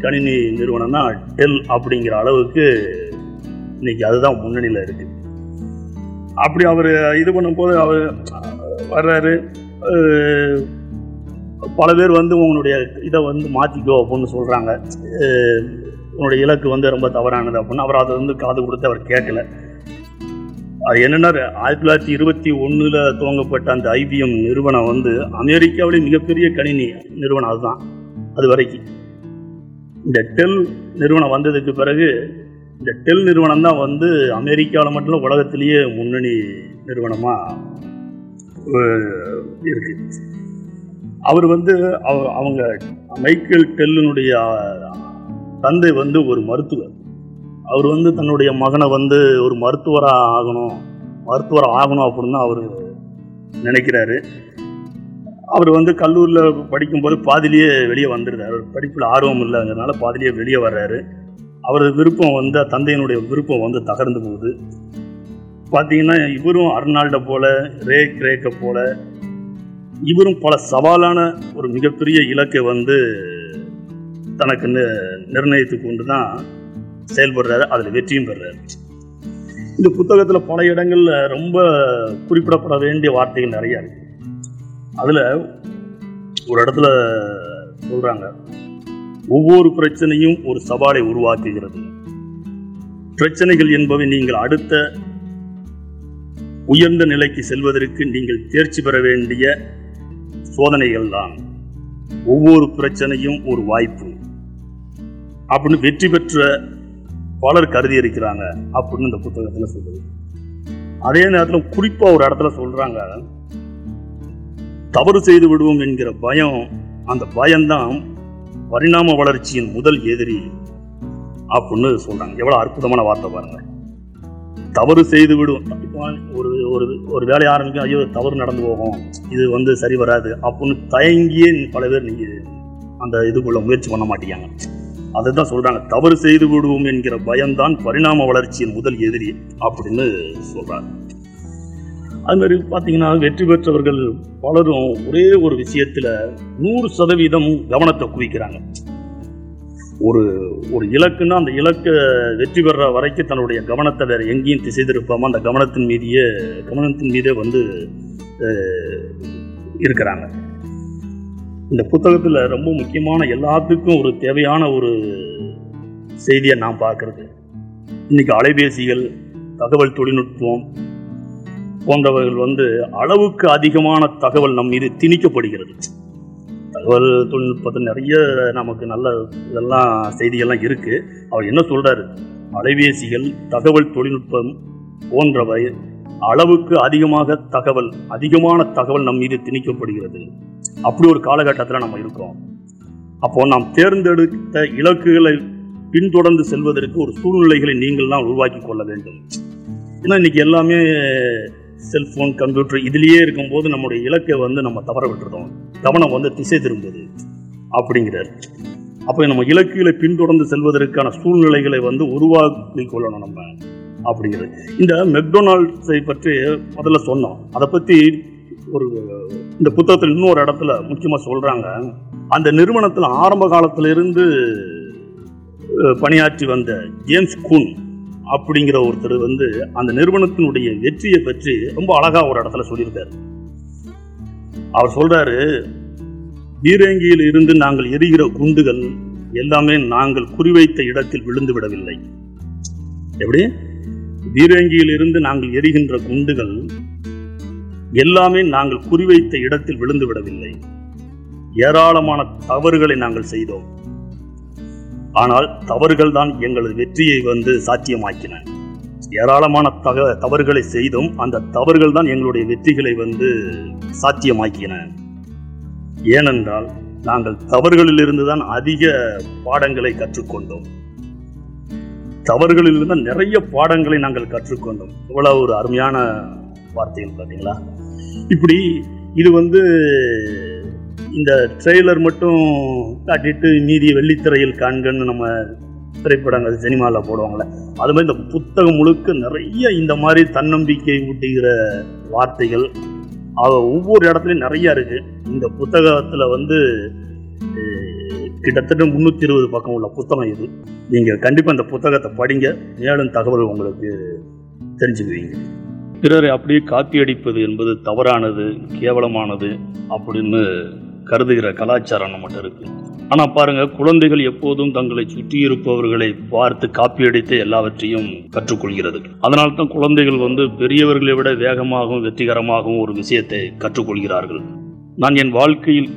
கணினி நிறுவனம்னா டெல் அப்படிங்கிற அளவுக்கு இன்னைக்கு அதுதான் முன்னணியில் இருக்கு. அப்படி அவர் இது பண்ணும்போது அவர் வர்றாரு. பல பேர் வந்து உங்களுடைய இதை வந்து மாற்றிக்கோ அப்படின்னு சொல்கிறாங்க உன்னுடைய இலக்கு வந்து ரொம்ப தவறானது அப்படின்னு அவர் அதை வந்து காது கொடுத்து அவர் கேட்கல. என்னென்னா ஆயிரத்தி தொள்ளாயிரத்தி இருபத்தி ஒன்றில் துவங்கப்பட்ட அந்த ஐபிஎம் நிறுவனம் வந்து அமெரிக்காவிலே மிகப்பெரிய கணினி நிறுவனம் அதுதான் அது வரைக்கும். இந்த டெல் நிறுவனம் வந்ததுக்கு பிறகு இந்த டெல் நிறுவனம் தான் வந்து அமெரிக்காவில் மட்டும் உலகத்திலேயே முன்னணி நிறுவனமாக இருக்கு. அவர் வந்து அவங்க மைக்கேல் டெல்லினுடைய தந்தை வந்து ஒரு மருத்துவர். அவர் வந்து தன்னுடைய மகனை வந்து ஒரு மருத்துவராக ஆகணும் மருத்துவர் ஆகணும் அப்படின்னு தான் அவர் நினைக்கிறாரு. அவர் வந்து கல்லூரியில் படிக்கும்போது பாதிலேயே வெளியே வந்துடுறாரு. அவர் படிப்பில் ஆர்வம் இல்லைங்கிறதுனால பாதிலேயே வெளியே வர்றாரு. அவரது விருப்பம் வந்து தந்தையினுடைய விருப்பம் வந்து தகர்ந்து போகுது. பார்த்தீங்கன்னா இவரும் அர்னால்டை போல ரே கிரேக்கை போல இவரும் பல சவாலான ஒரு மிகப்பெரிய இலக்கை வந்து தனக்கு நி- நிர்ணயித்து கொண்டு தான் செயல்படுறாரு அதில் வெற்றியும் பெறுறாரு. இந்த புத்தகத்தில் பல இடங்களில் ரொம்ப குறிப்பிடப்பட வேண்டிய வார்த்தைகள் நிறையா இருக்கு. அதில் ஒரு இடத்துல சொல்கிறாங்க ஒவ்வொரு பிரச்சனையும் ஒரு சவாலை உருவாக்குகிறது. பிரச்சனைகள் என்பவை நீங்கள் அடுத்த உயர்ந்த நிலைக்கு செல்வதற்கு நீங்கள் தேர்ச்சி பெற வேண்டிய சோதனைகள் தான். ஒவ்வொரு பிரச்சனையும் ஒரு வாய்ப்பு. அப்படின்னு வெற்றி பெற்ற பலர் கருதி இருக்கிறாங்க அப்படின்னு இந்த புத்தகத்துல சொல்லுது. அதே நேரத்தில் குறிப்பா ஒரு இடத்துல சொல்றாங்க தவறு செய்து விடுவோம் என்கிற பயம் அந்த பயம்தான் பரிணாம வளர்ச்சியின் முதல் எதிரி அப்படின்னு சொல்றாங்க. எவ்வளவு அற்புதமான வார்த்தை பாருங்க. தவறு செய்து விடும் ஒரு ஒரு ஒரு வேலையை ஆரம்பிக்கும் ஐயோ தவறு நடந்து போகும் இது வந்து சரி வராது அப்படின்னு தயங்கியே பல பேர் நீங்கள் அந்த இதுக்குள்ள முயற்சி பண்ண மாட்டேங்காங்க அதுதான் சொல்றாங்க. தவறு செய்து விடுவோம் என்கிற பயம்தான் பரிணாம வளர்ச்சியின் முதல் எதிரி அப்படின்னு சொல்றாங்க. அது மாதிரி பார்த்தீங்கன்னா வெற்றி பெற்றவர்கள் பலரும் ஒரே ஒரு விஷயத்தில் நூறு சதவீதம் கவனத்தை குவிக்கிறாங்க. ஒரு ஒரு இலக்குன்னா அந்த இலக்கை வெற்றி பெற வரைக்கும் தன்னுடைய கவனத்தை வேறு எங்கேயும் திசை திருப்பாமல் அந்த கவனத்தின் மீதியே கவனத்தின் மீதே வந்து இருக்கிறாங்க. இந்த புத்தகத்தில் ரொம்ப முக்கியமான எல்லாத்துக்கும் ஒரு தேவையான ஒரு செய்தியை நான் பார்க்கறது. இன்னைக்கு அலைபேசிகள் தகவல் தொழில்நுட்பம் போன்றவர்கள் வந்து அளவுக்கு அதிகமான தகவல் நம் மீது திணிக்கப்படுகிறது. தகவல் தொழில்நுட்பத்தில் நிறைய நமக்கு நல்ல இதெல்லாம் செய்திகள்லாம் இருக்குது அவர் என்ன சொல்கிறாரு அலைபேசிகள் தகவல் தொழில்நுட்பம் போன்றவை அளவுக்கு அதிகமாக தகவல் அதிகமான தகவல் நம் மீது திணிக்கப்படுகிறது. அப்படி ஒரு காலகட்டத்தில் நம்ம இருக்கோம். அப்போ நாம் தேர்ந்தெடுத்த இலக்குகளை பின்தொடர்ந்து செல்வதற்கு ஒரு சூழ்நிலைகளை நீங்கள் தான் உருவாக்கி கொள்ள வேண்டும். ஏன்னா இன்னைக்கு எல்லாமே செல்போன் கம்ப்யூட்டர் இதுலேயே இருக்கும்போது நம்முடைய இலக்கை வந்து நம்ம தவற விட்டுறோம் கவனம் வந்து திசை திரும்புது அப்படிங்கிறார். அப்போ நம்ம இலக்குகளை பின்தொடர்ந்து செல்வதற்கான சூழ்நிலைகளை வந்து உருவாக்கி கொள்ளணும் நம்ம. அப்படிங்கிறது இந்த மெக்டொனால்ட்ஸை பற்றி முதல்ல சொன்னோம். அதை பற்றி ஒரு இந்த புத்தகத்தில் இன்னொரு இடத்துல முக்கியமாக சொல்கிறாங்க அந்த நிறுவனத்தில் ஆரம்ப காலத்திலிருந்து பணியாற்றி வந்த ஜேம்ஸ் கூன் அப்படிங்கிற ஒருத்தர் வந்து அந்த நிறுவனத்தினுடைய வெற்றியை பற்றி ரொம்ப அழகா ஒரு இடத்துல சொல்லியிருக்காரு. அவர் சொல்றாரு பீரங்கியில் இருந்து நாங்கள் எரிகிற குண்டுகள் எல்லாமே நாங்கள் குறிவைத்த இடத்தில் விழுந்து விடவில்லை. எப்படி? பீரங்கியிலிருந்து நாங்கள் எரிகின்ற குண்டுகள் எல்லாமே நாங்கள் குறிவைத்த இடத்தில் விழுந்து விடவில்லை. ஏராளமான தவறுகளை நாங்கள் செய்தோம். ஆனால் தவறுகள் தான் எங்களது வெற்றியை வந்து சாத்தியமாக்கின. ஏராளமான தக தவறுகளை செய்தும் அந்த தவறுகள் தான் எங்களுடைய வெற்றிகளை வந்து சாத்தியமாக்கின. ஏனென்றால் நாங்கள் தவறுகளிலிருந்து தான் அதிக பாடங்களை கற்றுக்கொண்டோம். தவறுகளிலிருந்து நிறைய பாடங்களை நாங்கள் கற்றுக்கொண்டோம். இவ்வளோ ஒரு அருமையான வார்த்தைகள் பார்த்தீங்களா? இப்படி இது வந்து இந்த ட்ரெய்லர் மட்டும் காட்டிட்டு மீதி வெள்ளித்திரையில் காண்கன்னு நம்ம திரைப்படங்கள் சினிமாவில் போடுவாங்களே அது மாதிரி இந்த புத்தகம் முழுக்க நிறைய இந்த மாதிரி தன்னம்பிக்கை ஊட்டுகிற வார்த்தைகள் அவ ஒவ்வொரு இடத்துலையும் நிறையா இருக்குது இந்த புத்தகத்தில் வந்து கிட்டத்தட்ட முந்நூற்றி இருபது பக்கம் உள்ள புத்தகம் இது. நீங்கள் கண்டிப்பாக இந்த புத்தகத்தை படிங்க. மேலும் தகவல் உங்களுக்கு தெரிஞ்சுக்குவீங்க. பிறரை அப்படியே காப்பி அடிப்பது என்பது தவறானது கேவலமானது அப்படின்னு கருதுகிற கலாச்சாரம் நம்மகிட்ட இருக்கு. ஆனால் பாருங்க குழந்தைகள் எப்போதும் தங்களை சுற்றி இருப்பவர்களை பார்த்து காப்பி அடித்து எல்லாவற்றையும் கற்றுக்கொள்கிறது. அதனால தான் குழந்தைகள் வந்து பெரியவர்களை விட வேகமாகவும் வெற்றிகரமாகவும் ஒரு விஷயத்தை கற்றுக்கொள்கிறார்கள். நான் என் வாழ்க்கையில்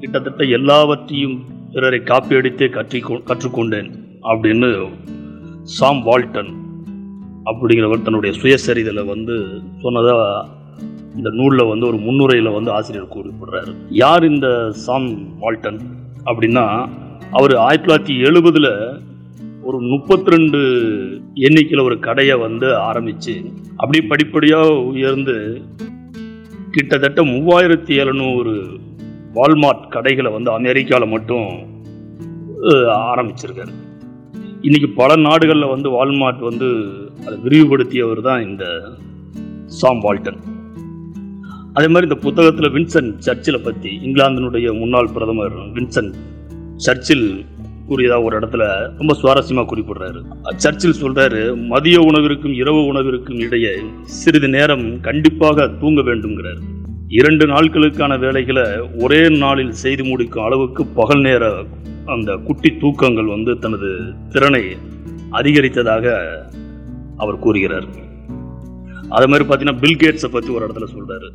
கிட்டத்தட்ட எல்லாவற்றையும் பிறரை காப்பி அடித்தே கற்றி கற்றுக்கொண்டேன் அப்படின்னு சாம் வால்டன் அப்படிங்கிறவர் தன்னுடைய சுயசரிதலை வந்து சொன்னதாக இந்த நூலில் வந்து ஒரு முன்னுரையில் வந்து ஆசிரியர் குறிப்பிடுறாரு. யார் இந்த சாம் வால்டன் அப்படின்னா அவர் ஆயிரத்தி தொள்ளாயிரத்தி எழுபதில் ஒரு முப்பத்தி ரெண்டு எண்ணிக்கையில் ஒரு கடையை வந்து ஆரம்பித்து அப்படி படிப்படியாக உயர்ந்து கிட்டத்தட்ட மூவாயிரத்தி எழுநூறு வால்மார்ட் கடைகளை வந்து அமெரிக்காவில் மட்டும் ஆரம்பிச்சிருக்காரு. இன்றைக்கி பல நாடுகளில் வந்து வால்மார்ட் வந்து அதை விரிவுபடுத்தியவர் தான் இந்த சாம் வால்டன் அதே மாதிரி இந்த புத்தகத்தில் வின்சென்ட் சர்ச்சிலை பற்றி இங்கிலாந்தினுடைய முன்னாள் பிரதமர் வின்சென்ட் சர்ச்சில் கூறியதாக ஒரு இடத்துல ரொம்ப சுவாரஸ்யமாக குறிப்பிடுறாரு. சர்ச்சில் சொல்கிறாரு மதிய உணவிற்கும் இரவு உணவிற்கும் இடையே சிறிது நேரம் கண்டிப்பாக தூங்க வேண்டும்ங்கிறார். இரண்டு நாட்களுக்கான வேலைகளை ஒரே நாளில் செய்து முடிக்கும் அளவுக்கு பகல் நேர அந்த குட்டி தூக்கங்கள் வந்து தனது திறனை அதிகரித்ததாக அவர் கூறுகிறார். அதே மாதிரி பார்த்தீங்கன்னா பில்கேட்ஸை பற்றி ஒரு இடத்துல சொல்றாரு.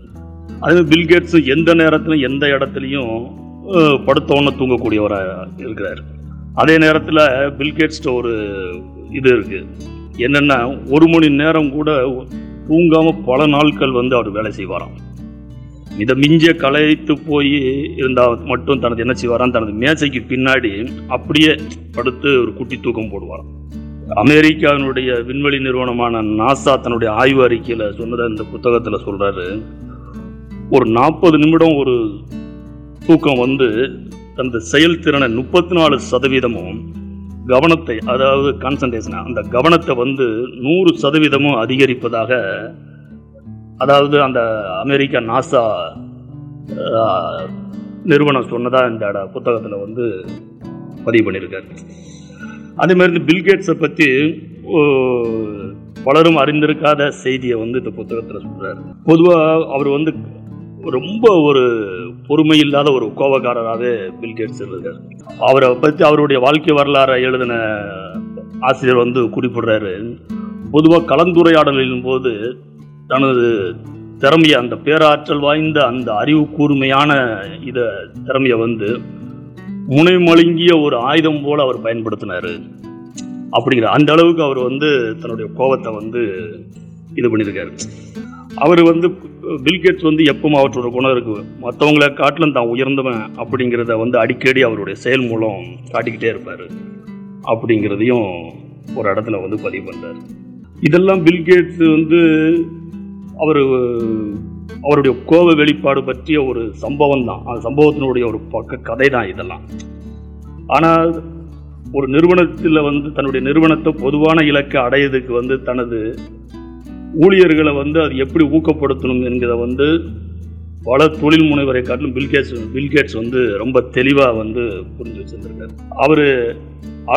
அதே பில்கேட்ஸ் எந்த நேரத்திலும் எந்த இடத்துலையும் அஹ், தூங்கக்கூடியவராக இருக்கிறார். அதே நேரத்தில் பில்கேட்ஸ்ட ஒரு இது இருக்கு. என்னென்னா ஒரு மணி நேரம் கூட தூங்காமல் பல நாட்கள் வந்து அவர் வேலை செய்வாராம். இதை மிஞ்ச களைத்து போய் இருந்தால் மட்டும் தனது என்ன செய்வாராம்? தனது மேசைக்கு பின்னாடி அப்படியே படுத்து ஒரு குட்டி தூக்கம் போடுவாராம். அமெரிக்காவினுடைய விண்வெளி நிறுவனமான நாசா தன்னுடைய ஆய்வு அறிக்கையில் சொன்னதை இந்த புத்தகத்தில் சொல்கிறாரு ஒரு நாற்பது நிமிடம் ஒரு தூக்கம் வந்து தனது செயல்திறனை முப்பத்தி நாலு சதவீதமும் கவனத்தை அதாவது கான்சன்ட்ரேஷனை அந்த கவனத்தை வந்து நூறு சதவீதமும் அதிகரிப்பதாக அதாவது அந்த அமெரிக்கா நாசா நிறுவனம் சொன்னதாக இந்த புத்தகத்தில் வந்து பதிவு பண்ணியிருக்காரு. அதே மாதிரி இந்த பில்கேட்ஸை பற்றி பலரும் அறிந்திருக்காத செய்தியை வந்து இந்த புத்தகத்தில் சொல்கிறார் பொதுவாக அவர் வந்து ரொம்ப ஒரு பொறுமை இல்லாத ஒரு கோபக்காரராகவே பில்கேட்ஸ் இருக்கார் அவரை பற்றி அவருடைய வாழ்க்கை வரலாறை எழுதின ஆசிரியர் வந்து குறிப்பிடுறாரு. பொதுவாக கலந்துரையாடலின் போது தனது திறமையை அந்த பேராற்றல் வாய்ந்த அந்த அறிவு கூர்மையான இத திறமையை வந்து முனை மழுங்கிய ஒரு ஆயுதம் போல அவர் பயன்படுத்தினார். அப்படிங்கிற அந்த அளவுக்கு அவர் வந்து தன்னுடைய கோபத்தை வந்து இது பண்ணியிருக்காரு அவர் வந்து பில்கேட்ஸ் வந்து எப்பவும் அவற்றோட குணம் இருக்கு. மற்றவங்கள காட்டிலும் தான் உயர்ந்தவன் அப்படிங்கிறத வந்து அடிக்கடி அவருடைய செயல் மூலம் காட்டிக்கிட்டே இருப்பார். அப்படிங்கிறதையும் ஒரு இடத்துல வந்து பதிவு பண்ணுறாரு இதெல்லாம் பில்கேட்ஸ் வந்து அவர் அவருடைய கோப வெளிப்பாடு பற்றிய ஒரு சம்பவம் தான் அந்த சம்பவத்தினுடைய ஒரு பக்க கதை தான் இதெல்லாம். ஆனால் ஒரு நிறுவனத்தில் வந்து தன்னுடைய நிறுவனத்தை பொதுவான இலக்கை அடையிறதுக்கு வந்து தனது ஊழியர்களை வந்து அது எப்படி ஊக்கப்படுத்தணும் என்கிறத வந்து பல தொழில் முனைவரை காட்டிலும் பில்கேட்ஸ் பில்கேட்ஸ் வந்து ரொம்ப தெளிவாக வந்து புரிஞ்சு வச்சிருந்திருக்காரு. அவர்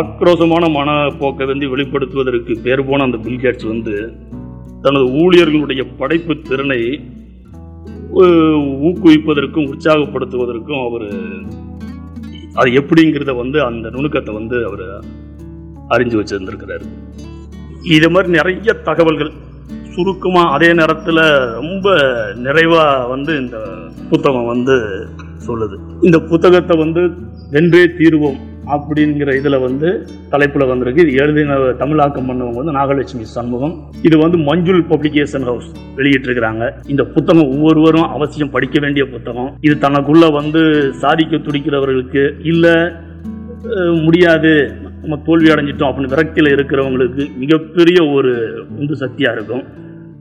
ஆக்ரோஷமான மனப்போக்கை வந்து வெளிப்படுத்துவதற்கு பேர் போன அந்த பில்கேட்ஸ் வந்து தனது ஊழியர்களுடைய படைப்பு திறனை ஊக்குவிப்பதற்கும் உற்சாகப்படுத்துவதற்கும் அவர் அது எப்படிங்கிறத வந்து அந்த நுணுக்கத்தை வந்து அவர் அறிஞ்சு வச்சிருந்திருக்கிறார். இது மாதிரி நிறைய தகவல்கள் சுருக்கமாக அதே நேரத்தில் ரொம்ப நிறைவாக வந்து இந்த புத்தகம் வந்து சொல்லுது. இந்த புத்தகத்தை வந்து வென்றே தீர்வோம். அப்படிங்கிற இதில் வந்து தலைப்பில் வந்திருக்கு. இது எழுதின தமிழாக்கம் பண்ணவங்க வந்து நாகலட்சுமி சண்முகம். இது வந்து மஞ்சுள் பப்ளிகேஷன் ஹவுஸ் வெளியிட்டிருக்கிறாங்க. இந்த புத்தகம் ஒவ்வொருவரும் அவசியம் படிக்க வேண்டிய புத்தகம். இது தனக்குள்ள வந்து சாதிக்க துடிக்கிறவர்களுக்கு இல்லை முடியாது நம்ம தோல்வி அடைஞ்சிட்டோம் அப்படின்னு விரக்தியில் இருக்கிறவங்களுக்கு மிகப்பெரிய ஒரு உந்து சக்தியாக இருக்கும்.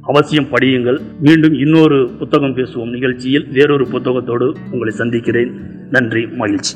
அவசியம் படியுங்கள். மீண்டும் இன்னொரு புத்தகம் பேசுவோம் நிகழ்ச்சியில். வேறொரு புத்தகத்தோடு உங்களை சந்திக்கிறேன். நன்றி மகிழ்ச்சி.